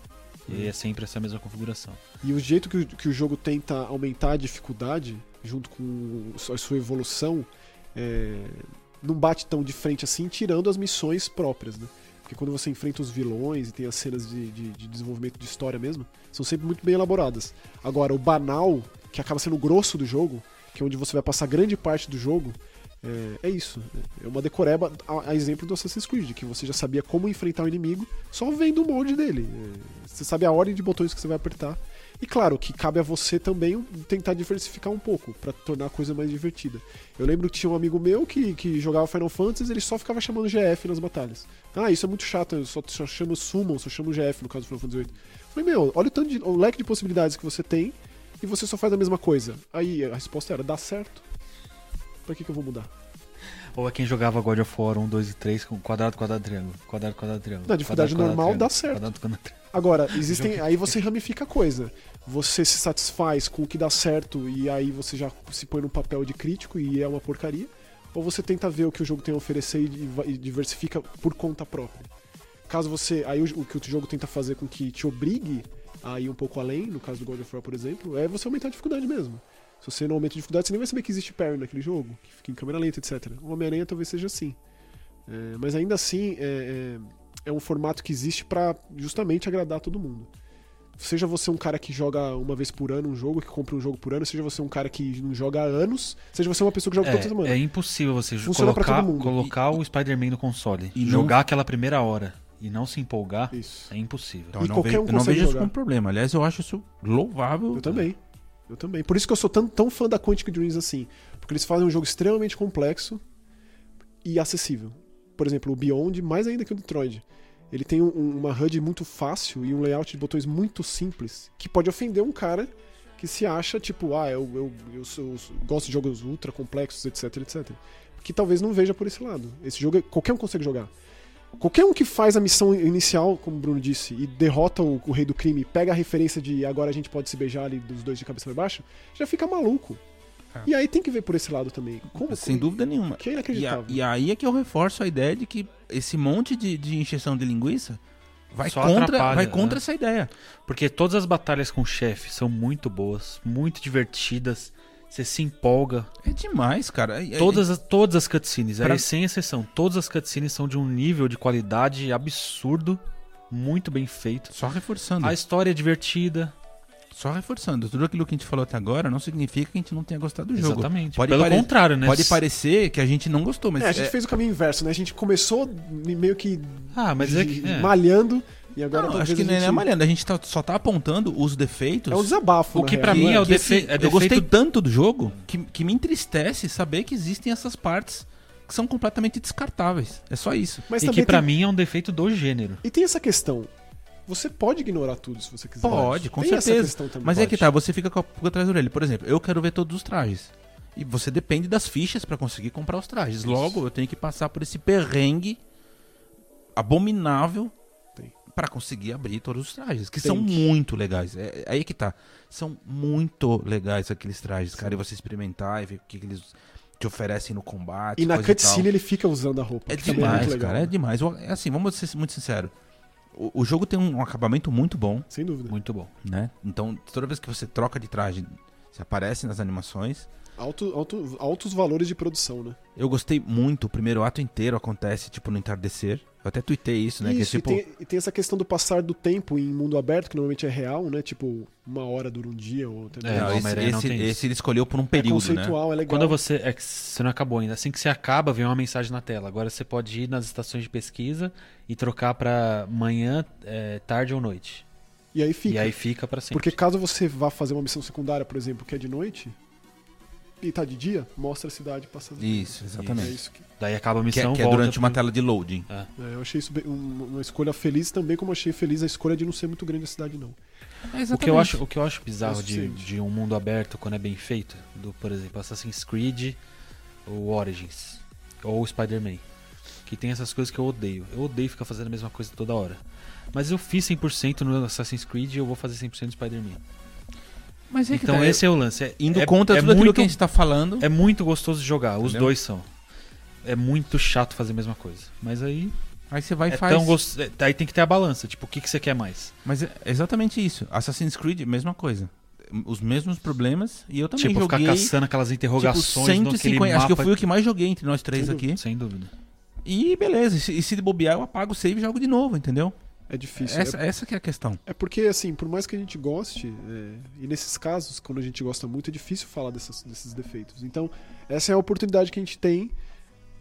E é sempre essa mesma configuração. E o jeito que o, que o jogo tenta aumentar a dificuldade, junto com a sua evolução, é, não bate tão de frente assim, tirando as missões próprias, né? Porque quando você enfrenta os vilões e tem as cenas de, de- de desenvolvimento de história mesmo, são sempre muito bem elaboradas. Agora, o banal, que acaba sendo o grosso do jogo, que é onde você vai passar grande parte do jogo, é, é isso. É uma decoreba, a, a exemplo do Assassin's Creed, que você já sabia como enfrentar o inimigo só vendo o molde dele. É, você sabe a ordem de botões que você vai apertar. E claro, que cabe a você também tentar diversificar um pouco, pra tornar a coisa mais divertida. Eu lembro que tinha um amigo meu que, que jogava Final Fantasy ele só ficava chamando GF nas batalhas. Ah, isso é muito chato, eu só, só chamo Summon, só chamo GF no caso do Final Fantasy VIII. Falei, meu, olha o, tanto de, o leque de possibilidades que você tem e você só faz a mesma coisa. Aí a resposta era, dá certo. Pra que, que eu vou mudar? Ou é quem jogava God of War 1, 2 e 3 com quadrado, quadrado, triângulo. Quadrado, quadrado, triângulo. Na dificuldade quadrado, normal, dá certo. Quadrado, quadrado. Agora, existem. aí você ramifica a coisa. Você se satisfaz com o que dá certo e aí você já se põe no papel de crítico e é uma porcaria. Ou você tenta ver o que o jogo tem a oferecer e, e diversifica por conta própria. Caso você. Aí o, o que o jogo tenta fazer com que te obrigue a ir um pouco além, no caso do God of War, por exemplo, é você aumentar a dificuldade mesmo. Se você não aumenta a dificuldade, você nem vai saber que existe parry naquele jogo, que fica em câmera lenta, etc. O Homem-Aranha talvez seja assim. É, mas ainda assim, é, é, é um formato que existe pra justamente agradar todo mundo. Seja você um cara que joga uma vez por ano um jogo, que compra um jogo por ano, seja você um cara que não joga há anos, seja você uma pessoa que joga toda semana. É, é impossível você Funciona pra colocar, todo mundo. colocar o Spider-Man no console E não- jogar aquela primeira hora e não se empolgar Isso. é impossível. Então E eu não, qualquer vejo, um eu não vejo isso jogar. como problema. Aliás, eu acho isso louvável. Eu também. Eu também. Por isso que eu sou tão, tão fã da Quantic Dreams assim. Porque eles fazem um jogo extremamente complexo e acessível. Por exemplo, o Beyond, mais ainda que o Detroit. Ele tem um- uma HUD muito fácil e um layout de botões muito simples que pode ofender um cara que se acha, tipo, ah, eu, eu, eu, eu gosto de jogos ultra complexos, etc, etc. Que talvez não veja por esse lado. Esse jogo, é- qualquer um consegue jogar. Qualquer um que faz a missão inicial, como o Bruno disse, e derrota o, o rei do crime, pega a referência de agora a gente pode se beijar ali dos dois de cabeça pra baixo, já fica maluco. E aí tem que ver por esse lado também. Como, Sem dúvida nenhuma. Que é E, a- inacreditável. e aí é que eu reforço a ideia de que esse monte de, de injeção de linguiça vai Só contra, vai contra né? essa ideia. Porque todas as batalhas com o chefe são muito boas, muito divertidas. Você se empolga. É demais, cara. É- é- Todas as, todas as cutscenes, Pra- aí sem exceção, todas as cutscenes são de um nível de qualidade absurdo, muito bem feito. Só reforçando. A história é divertida. Só reforçando. Tudo aquilo que a gente falou até agora não significa que a gente não tenha gostado do jogo. Exatamente. Pode Pelo pare- contrário, né? Pode parecer que a gente não gostou, mas É, a gente é- fez o caminho inverso, né? A gente começou meio que Ah, mas é que. é. malhando e agora Não, acho que não é gente... malhando. A gente tá- só tá apontando os defeitos. É um desabafo, O que pra mim não é o que, defe- assim, é Eu gostei defeito- tanto do jogo que, que me entristece saber que existem essas partes que são completamente descartáveis. É só isso. Mas E também que pra tem... mim é um defeito do gênero. E tem essa questão. Você pode ignorar tudo se você quiser. Pode, com tem certeza. Mas é Pode. que tá, você fica com a pulga atrás da orelha. Por exemplo, eu quero ver todos os trajes. E você depende das fichas pra conseguir comprar os trajes. Logo, eu tenho que passar por esse perrengue abominável Pra conseguir abrir todos os trajes, que Tem são que. muito legais. É, é aí que tá. São muito legais aqueles trajes, cara, e você experimentar e ver o que, que eles te oferecem no combate. E na cutscene ele fica usando a roupa. É demais, legal, cara, é demais. É assim, vamos ser muito sinceros. O, o jogo tem um acabamento muito bom, Sem dúvida. Muito bom. né? Então, toda vez que você troca de traje, você aparece nas animações. Alto, alto, altos valores de produção, né? Eu gostei muito, o primeiro ato inteiro acontece, tipo, no entardecer. Eu até tuitei isso, né? Isso, que é tipo. e, tem, e tem essa questão do passar do tempo em mundo aberto, que normalmente é real, né? Tipo, uma hora dura um dia ou até É, Não, esse, esse- tem esse ele escolheu por um é período, né? conceitual, é legal. Quando você. É que você não acabou ainda. Assim que você acaba, vem uma mensagem na tela. Agora você pode ir nas estações de pesquisa e trocar pra manhã, é, tarde ou noite. E aí fica. E aí fica pra sempre. Porque caso você vá fazer uma missão secundária, por exemplo, que é de noite, e tá de dia, mostra a cidade passando. Isso, É exatamente. isso que, Daí acaba a Que, é- missão. que é volta durante uma pro- tela de loading. É. é, eu achei isso bem- um- uma escolha feliz também, como achei feliz a escolha de não ser muito grande a cidade, não. É O que, eu acho, o que eu acho É bizarro de, de um mundo aberto quando é bem feito, do, por exemplo, Assassin's Creed ou Origins, ou Spider-Man, que tem essas coisas que eu odeio. Eu odeio ficar fazendo a mesma coisa toda hora. Mas eu fiz 100% no Assassin's Creed e eu vou fazer 100% no Spider-Man. Mas é Então tá, esse é o lance. É, indo é- contra é tudo muito, que a gente tá falando. É muito gostoso de jogar, os Entendeu? dois são. É muito chato fazer a mesma coisa. Mas aí Aí você vai e é faz. tão gost... é- aí tem que ter a balança, tipo, o que, que você quer mais? Mas é exatamente isso. Assassin's Creed, mesma coisa. Os mesmos problemas. E eu também tipo, joguei. ficar caçando aquelas Tipo, interrogações 150. naquele mapa. Acho que eu fui o que mais joguei entre nós três Sem aqui. Sem dúvida. E beleza. E e se bobear, eu apago o save e jogo de novo, entendeu? É difícil. Essa, É, essa que é a questão. é porque, assim, por mais que a gente goste, é, e nesses casos, quando a gente gosta muito, é difícil falar dessas- desses defeitos. Então, essa é a oportunidade que a gente tem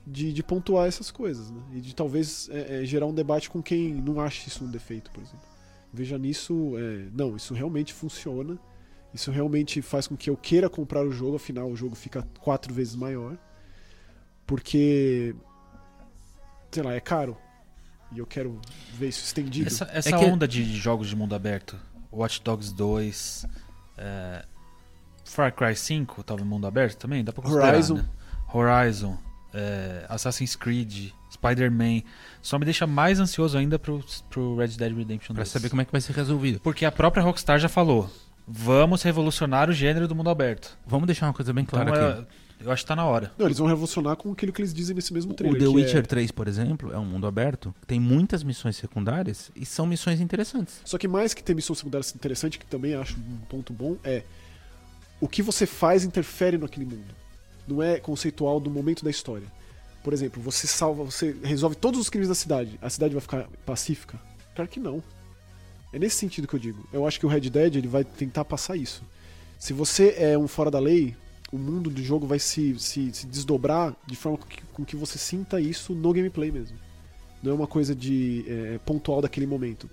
de, de pontuar essas coisas, né? E de talvez é, é, gerar um debate com quem não acha isso um defeito, por exemplo. Veja nisso, é, não, isso realmente funciona. Isso realmente faz com que eu queira comprar o jogo, afinal o jogo fica quatro vezes maior. Porque, sei lá, é caro. E eu quero ver isso estendido. Essa, essa É que- onda de jogos de mundo aberto, Watch Dogs 2, é, Far Cry 5 tava em mundo aberto também? Dá pra considerar, Horizon. né? Horizon, é, Assassin's Creed, Spider-Man. Só me deixa mais ansioso ainda pro, pro Red Dead Redemption Pra 2. saber como é que vai ser resolvido. Porque a própria Rockstar já falou, vamos revolucionar o gênero do mundo aberto. Vamos deixar uma coisa bem clara então, aqui. é- eu acho que tá na hora. Não, eles vão revolucionar com aquilo que eles dizem nesse mesmo trailer. O The que Witcher é- 3, por exemplo, é um mundo aberto. Tem muitas missões secundárias e são missões interessantes. Só que mais que ter missão secundária interessante, que também acho um ponto bom, é o que você faz interfere naquele mundo. Não é conceitual do momento da história. Por exemplo, você salva, você resolve todos os crimes da cidade. A cidade vai ficar pacífica? Claro que não. É nesse sentido que eu digo. Eu acho que o Red Dead ele vai tentar passar isso. Se você é um fora da lei, o mundo do jogo vai se, se, se desdobrar de forma com que, com que você sinta isso no gameplay mesmo. Não é uma coisa de é, pontual daquele momento.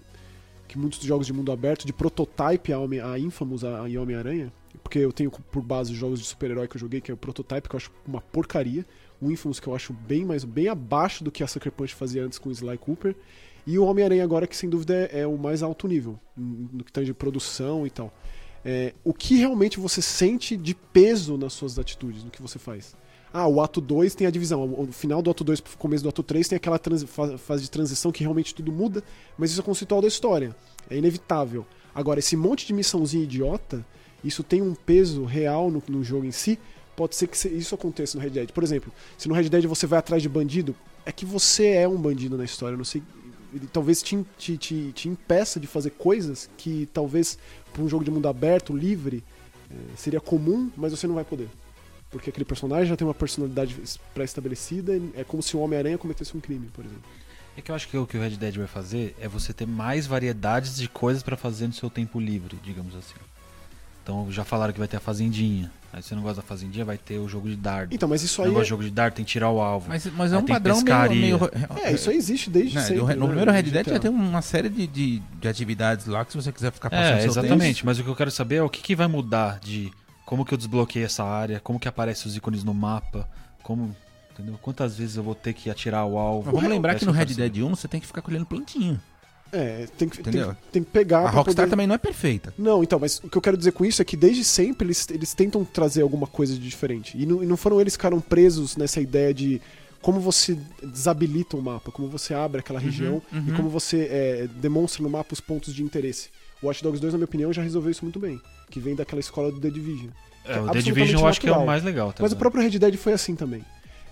Que muitos jogos de mundo aberto, de prototype a, a Infamous a, a Homem-Aranha, porque eu tenho por base os jogos de super-herói que eu joguei, que é o prototype, que eu acho uma porcaria. O Infamous, que eu acho bem mais bem abaixo do que a Sucker Punch fazia antes com o Sly Cooper. E o Homem-Aranha agora, que sem dúvida é, é o mais alto nível, no que tange de produção e tal. É, o que realmente você sente de peso nas suas atitudes, no que você faz? Ah, o ato 2 tem a divisão. O final do ato 2 pro começo do ato 3 tem aquela fase de transição que realmente tudo muda, mas isso é conceitual da história. É inevitável. Agora, esse monte de missãozinha idiota, isso tem um peso real no, no jogo em si, pode ser que isso aconteça no Red Dead. Por exemplo, se no Red Dead você vai atrás de bandido, é que você é um bandido na história. Não sei, ele talvez te, te, te, te impeça de fazer coisas que talvez para um jogo de mundo aberto, livre, eh, seria comum, mas você não vai poder. Porque aquele personagem já tem uma personalidade es- pré-estabelecida, é como se o Homem-Aranha cometesse um crime, por exemplo. É que eu acho que o que o Red Dead vai fazer é você ter mais variedades de coisas pra fazer no seu tempo livre, digamos assim. Então já falaram que vai ter a fazendinha. Aí se você não gosta da fazendinha, vai ter o jogo de dardo. Então, mas isso Se aí. não gosta É, de jogo de dardo, tem que tirar o alvo. Mas, mas é um tem padrão pescaria. meio. é, isso aí existe desde Né, sempre. no, no né, primeiro Red Dead já tem uma série de, de, de atividades lá que se você quiser ficar passando É, seu exatamente. tempo. Mas o que eu quero saber é o que, que vai mudar de como que eu desbloqueio essa área, como que aparecem os ícones no mapa, como. Entendeu? Quantas vezes eu vou ter que atirar o alvo. Mas vamos lembrar É que no Red. Dead 1 você tem que ficar colhendo plantinha. É, tem que, tem, tem que pegar. A Rockstar poder- também não é perfeita. Não, então, mas o que eu quero dizer com isso é que desde sempre eles, eles tentam trazer alguma coisa de diferente. E não, e não foram eles que ficaram presos nessa ideia de como você desabilita o mapa, como você abre aquela região e uhum. como você é, demonstra no mapa os pontos de interesse. O Watch Dogs 2, na minha opinião, já resolveu isso muito bem. Que vem daquela escola do The Division. É, o The Division eu acho que é o mais legal. tá Mas o ligado? próprio Red Dead foi assim também.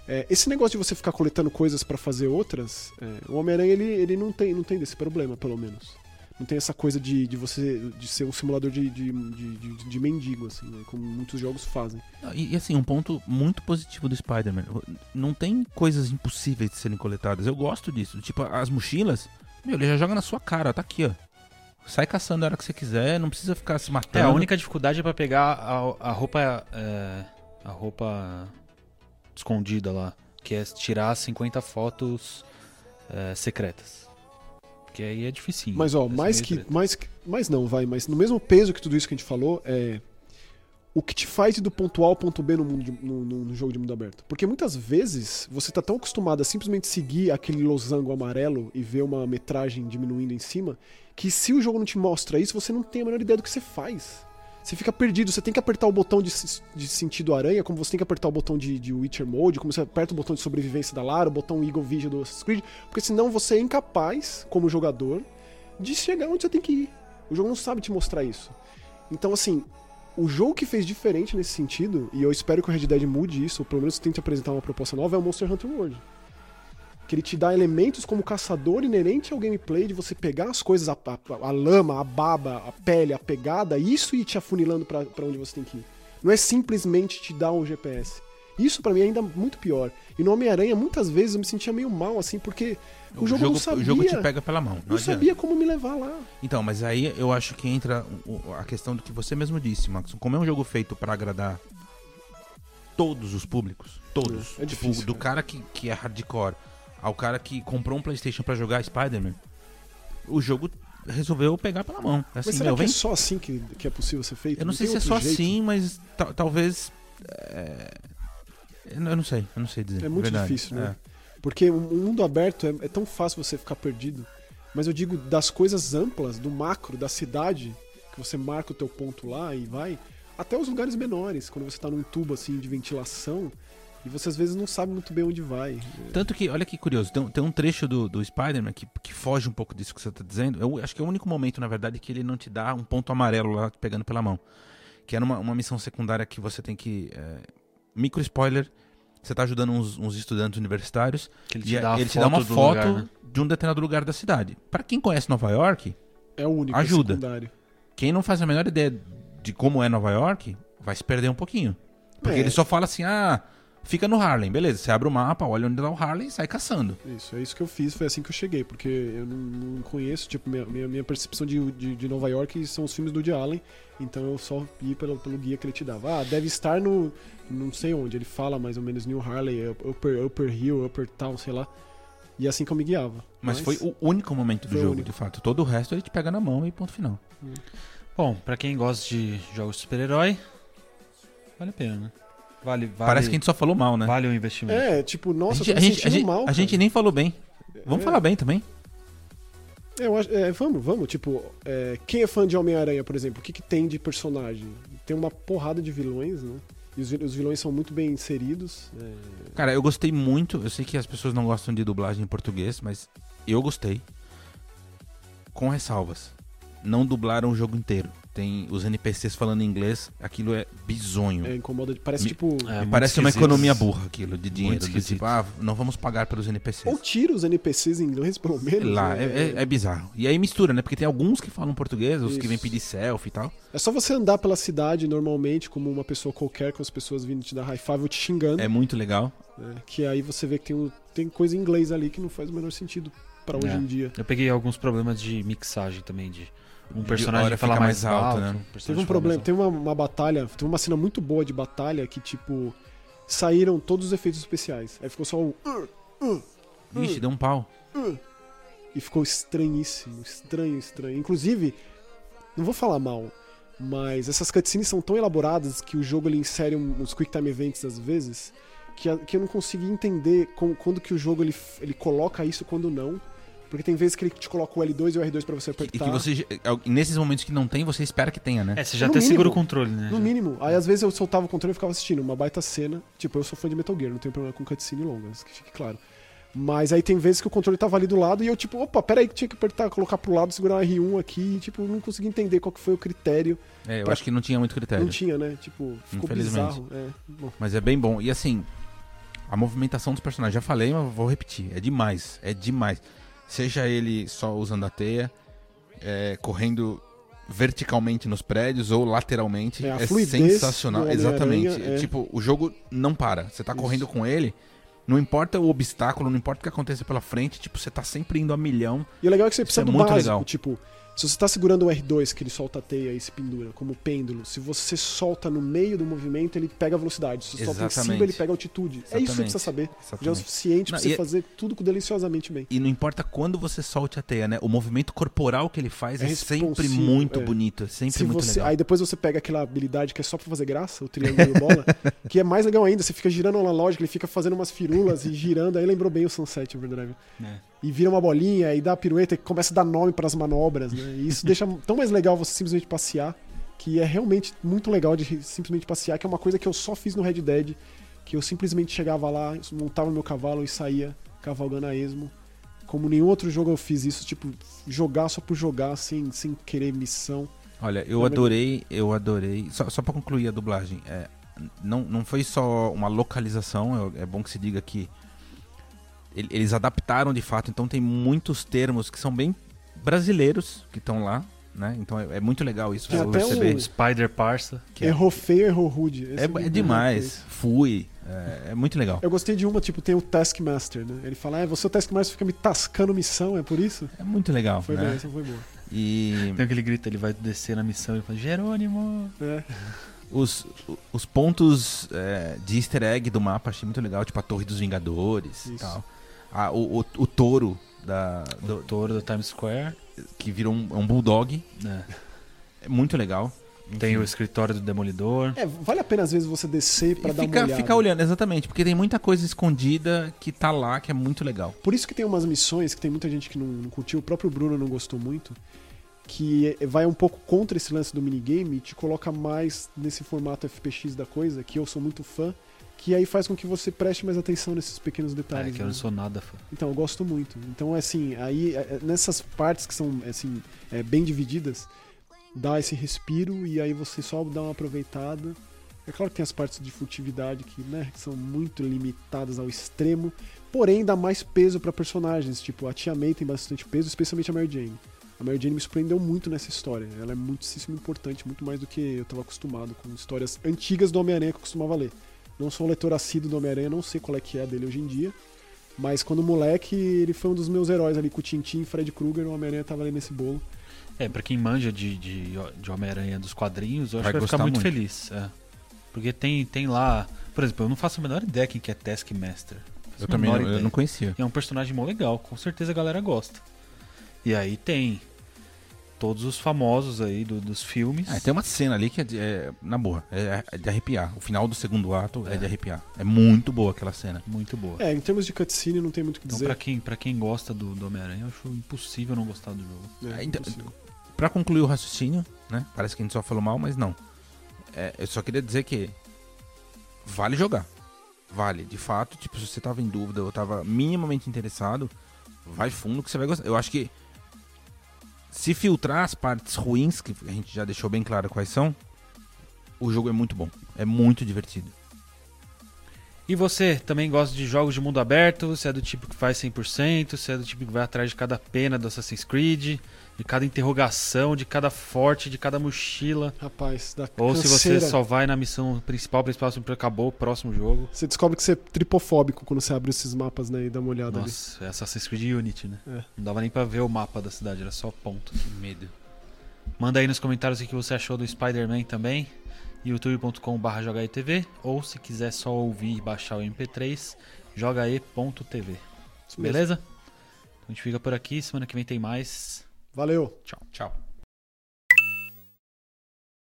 É, esse negócio de você ficar coletando coisas pra fazer outras, é, o Homem-Aranha ele, ele não, tem, não tem desse problema, pelo menos. Não tem essa coisa de, de você de ser um simulador de, de, de, de- de mendigo, assim, né, como muitos jogos fazem. E, e, assim, um ponto muito positivo do Spider-Man. Não tem coisas impossíveis de serem coletadas. Eu gosto disso. Tipo, as mochilas, meu, ele já joga na sua cara, tá aqui, ó. Sai caçando a hora que você quiser, não precisa ficar se É, matando. a única dificuldade é pra pegar a, a roupa. é, a roupa escondida lá. Que é tirar 50 fotos é, secretas. Que aí é dificinho. Mas, ó, é mais que, treta. mais que. Mais não, vai, mas no mesmo peso que tudo isso que a gente falou, é. O que te faz ir do ponto A ao ponto B no, mundo de- no, no- no jogo de mundo aberto. Porque muitas vezes você tá tão acostumado a simplesmente seguir aquele losango amarelo e ver uma metragem diminuindo em cima, que se o jogo não te mostra isso, você não tem a menor ideia do que você faz. Você fica perdido, você tem que apertar o botão de, de sentido aranha, como você tem que apertar o botão de, de Witcher Mode, como você aperta o botão de sobrevivência da Lara, o botão Eagle Vision do Assassin's Creed, porque senão você é incapaz, como jogador, de chegar onde você tem que ir. O jogo não sabe te mostrar isso. Então, assim, o jogo que fez diferente nesse sentido, e eu espero que o Red Dead mude isso, ou pelo menos tente apresentar uma proposta nova, é o Monster Hunter World. Que ele te dá elementos como caçador inerente ao gameplay de você pegar as coisas, a, a- a lama, a baba, a pele, a pegada, isso ir te afunilando pra pra onde você tem que ir. Não é simplesmente te dar um GPS. Isso pra mim é ainda muito pior. E no Homem-Aranha, muitas vezes eu me sentia meio mal, assim, porque o, jogo, não sabia. o jogo te pega pela mão. Não, não sabia como me levar lá. Então, mas aí eu acho que entra o- o- a questão do que você mesmo disse, Max. Como é um jogo feito pra agradar todos os públicos, todos. É, é tipo, difícil, do cara. cara que, que é hardcore ao cara que comprou um PlayStation pra jogar Spider-Man, o jogo resolveu pegar pela mão. Assim, Mas será meu, que é só assim que, que é possível ser feito? Eu não, sei tem se é só jeito? assim, mas ta- talvez. é, Eu não não sei, eu não sei dizer. É muito verdade. difícil, né? Porque o mundo aberto é, é tão fácil você ficar perdido. Mas eu digo das coisas amplas, do macro, da cidade, que você marca o teu ponto lá e vai, até os lugares menores, quando você tá num tubo assim de ventilação e você às vezes não sabe muito bem onde vai. Tanto que, olha que curioso, tem, um- tem um trecho do, do Spider-Man que, que foge um pouco disso que você tá dizendo. Eu acho que é o único momento, na verdade, que ele não te dá um ponto amarelo lá pegando pela mão. Que é numa uma missão secundária que você tem que. é, micro spoiler. Você tá ajudando uns, uns estudantes universitários Que ele e te dá, ele te dá uma foto lugar, né? de um determinado lugar da cidade. Pra quem conhece Nova York, É o único Ajuda. secundário. quem não faz a menor ideia de como é Nova York, vai se perder um pouquinho. Porque É. ele só fala assim, ah, fica no Harlem, beleza. Você abre o mapa, olha onde tá o Harlem e sai caçando. Isso, é isso que eu fiz, foi assim que eu cheguei, porque eu não, não conheço, tipo, minha, minha, minha percepção de, de, de Nova York são os filmes do Woody Allen, então eu só ia pelo, pelo guia que ele te dava. Ah, deve estar no, não sei onde, ele fala mais ou menos New Harley, Upper, Upper Hill, Upper Town, sei lá, e é assim que eu me guiava. Mas, foi o único momento do jogo, único. de fato. Todo o resto ele te pega na mão e ponto final. Bom, pra quem gosta de jogos de super-herói, vale a pena, né? Vale, vale, Parece que a gente só falou mal, né? vale o investimento. É, tipo, nossa, a gente, a gente, a gente- mal, a gente nem falou bem. Vamos É. falar bem também. É, eu acho- é, vamos, vamos. Tipo, é, quem é fã de Homem-Aranha, por exemplo, o que, que tem de personagem? Tem uma porrada de vilões, né? E os, os vilões são muito bem inseridos. é, Cara, eu gostei muito. Eu sei que as pessoas não gostam de dublagem em português, mas eu gostei. Com ressalvas. Não dublaram o jogo inteiro. Tem os NPCs falando inglês, aquilo é bizonho. É, incomoda. Parece Me- tipo. É, parece uma economia burra aquilo de dinheiro. Do esquisito. tipo, ah, não vamos pagar pelos NPCs. Ou tira os NPCs em inglês, pelo menos. Lá, né? é, é- é bizarro. E aí mistura, né? Porque tem alguns que falam português, os que Isso. vêm pedir selfie e tal. É só você andar pela cidade normalmente, como uma pessoa qualquer, com as pessoas vindo te dar high five ou te xingando. É muito legal. né? Que aí você vê que tem, um- tem coisa em inglês ali que não faz o menor sentido pra hoje É. em dia. Eu peguei alguns problemas de mixagem também, de um personagem hora falar fica mais, mais alto, alto, né? um personagem Teve um problema, teve uma, uma batalha, teve uma cena muito boa de batalha que, tipo, saíram todos os efeitos especiais. Aí ficou só o. "Uh, uh, Vixe, deu um pau. uh", e ficou estranhíssimo, estranho, estranho. Inclusive, não vou falar mal, mas essas cutscenes são tão elaboradas que o jogo ele insere um- uns quick time events às vezes que, que eu não consegui entender com- quando que o jogo ele, ele coloca isso e quando não. Porque tem vezes que ele te coloca o L2 e o R2 pra você E apertar. que você, nesses momentos que não tem, você espera que tenha, né? É, você já até segura o controle, né? No Já. mínimo. Aí às vezes eu soltava o controle e ficava assistindo. Uma baita cena. Tipo, eu sou fã de Metal Gear, não tenho problema com cutscene longas, que fique claro. Mas aí tem vezes que o controle tava ali do lado e eu, tipo, opa, peraí que tinha que apertar, colocar pro lado, segurar o R1 aqui. E, tipo, eu não consegui entender qual que foi o critério. É, eu Pra- acho que não tinha muito critério. Não tinha, né? Tipo, ficou Infelizmente. bizarro. É. Mas é bem bom. E assim, a movimentação dos personagens, já falei, mas vou repetir. É demais. É demais. Seja ele só usando a teia, é, correndo verticalmente nos prédios ou lateralmente. É, É, sensacional. Exatamente. É- Tipo, o jogo não para. Você tá Isso. correndo com ele. Não importa o obstáculo, não importa o que aconteça pela frente, tipo, você tá sempre indo a milhão. E o legal é que você Isso precisa é do muito básico. legal. Tipo, se você tá segurando o R2, que ele solta a teia e se pendura, como pêndulo, se você solta no meio do movimento, ele pega a velocidade. Se você solta em cima, Exatamente. ele pega a altitude. É isso que você Exatamente. precisa saber. Já é o Exatamente. suficiente Não, você e é- fazer tudo deliciosamente bem. E não importa quando você solte a teia, né? O movimento corporal que ele faz É é, sempre muito é. bonito. É sempre Se muito você, legal. aí depois você pega aquela habilidade que é só pra fazer graça, o triângulo e bola, que é mais legal ainda. Você fica girando na lógica, ele fica fazendo umas firulas e girando. Aí lembrou bem o Sunset Overdrive. É. E vira uma bolinha e dá a pirueta e começa a dar nome pras manobras, né? E isso deixa tão mais legal você simplesmente passear, que é realmente muito legal de simplesmente passear, que é uma coisa que eu só fiz no Red Dead, que eu simplesmente chegava lá, montava meu cavalo e saía cavalgando a esmo. Como nenhum outro jogo eu fiz isso, tipo, jogar só por jogar, sem, sem querer missão. Olha, eu adorei, eu adorei. Só, só para concluir a dublagem, é, não, não foi só uma localização, é, é bom que se diga que eles adaptaram de fato, então tem muitos termos que são bem brasileiros que estão lá, né? Então é, é muito legal isso Tem você até perceber. um- Spider Parsa. que é, Errou feio, errou rude. É, é errou demais. feio. Fui. É, é muito legal. Eu gostei de uma, tipo, tem o Taskmaster, né? Ele fala, ah, você é o Taskmaster fica me tascando missão, é por isso? É muito legal, Foi né? bem, essa foi boa. E Tem aquele grito, ele vai descer na missão e fala, Jerônimo! É. os, os pontos é, de easter egg do mapa achei muito legal, tipo a Torre dos Vingadores e Isso. tal. Ah, o, o, o touro da, O do- touro da Times Square. que virou um, um bulldog. né? É muito legal. Tem Enfim. o escritório do Demolidor. É, vale a pena às vezes você descer pra E dar uma fica, olhada. fica olhando, exatamente, porque tem muita coisa escondida que tá lá que é muito legal. Por isso que tem umas missões que tem muita gente que não, não curtiu, o próprio Bruno não gostou muito, que é- vai um pouco contra esse lance do minigame e te coloca mais nesse formato FPX da coisa, que eu sou muito fã, que aí faz com que você preste mais atenção nesses pequenos É, detalhes. que eu né? não sou nada fã. Então, eu gosto muito. Então, assim, aí é, nessas partes que são assim, é, bem divididas, dá esse respiro e aí você só dá uma aproveitada. É claro que tem as partes de furtividade que, né, são muito limitadas ao extremo, porém dá mais peso pra personagens. Tipo, a Tia May tem bastante peso, especialmente a Mary Jane. A Mary Jane me surpreendeu muito nessa história. Ela é muitíssimo importante, muito mais do que eu estava acostumado com histórias antigas do Homem-Aranha que eu costumava ler. Não sou um leitor assíduo do Homem-Aranha, não sei qual é que é dele hoje em dia. Mas quando moleque, ele foi um dos meus heróis ali com o Tintin e Fred Krueger, o Homem-Aranha tava ali nesse bolo. É, pra quem manja de, de, de Homem-Aranha dos quadrinhos, eu acho Vai que vai ficar muito, muito. feliz. é. Porque tem, tem lá. Por exemplo, eu não faço a menor ideia quem que é Taskmaster. Eu a também menor não, eu ideia. não conhecia. E é um personagem mó legal, com certeza a galera gosta. E aí tem todos os famosos aí do- dos filmes. Ah, tem uma cena ali que é, de, é- na boa, é, é de arrepiar. O final do segundo ato é. de arrepiar. É muito boa aquela cena. Muito boa. É, em termos de cutscene não tem muito o que Então, dizer. pra quem, pra quem gosta do, do Homem-Aranha, eu acho impossível não gostar do jogo. É, Então- impossível. Pra concluir o raciocínio, né? Parece que a gente só falou mal, mas não. É, eu só queria dizer que vale jogar. Vale, de fato, tipo, se você tava em dúvida ou tava minimamente interessado, vai fundo que você vai gostar. Eu acho que Se filtrar as partes ruins, que a gente já deixou bem claro quais são, o jogo é muito bom. É muito divertido. E você também gosta de jogos de mundo aberto? Você é do tipo que faz 100%? Você é do tipo que vai atrás de cada pena do Assassin's Creed? De cada interrogação, de cada forte, de cada mochila? Rapaz, da Ou se você só vai na missão principal, principal, sempre acabou o próximo jogo? Você descobre que você é tripofóbico quando você abre esses mapas, né? E dá uma olhada ali. Nossa, é Assassin's Creed Unity, né? É. Não dava nem pra ver o mapa da cidade, era só ponto. Que medo. Manda aí nos comentários o que você achou do Spider-Man também. youtube.com.br jogaetv ou se quiser só ouvir e baixar o MP3, jogae.tv. Beleza? Então a gente fica por aqui, semana que vem tem mais. Valeu. Tchau. Tchau.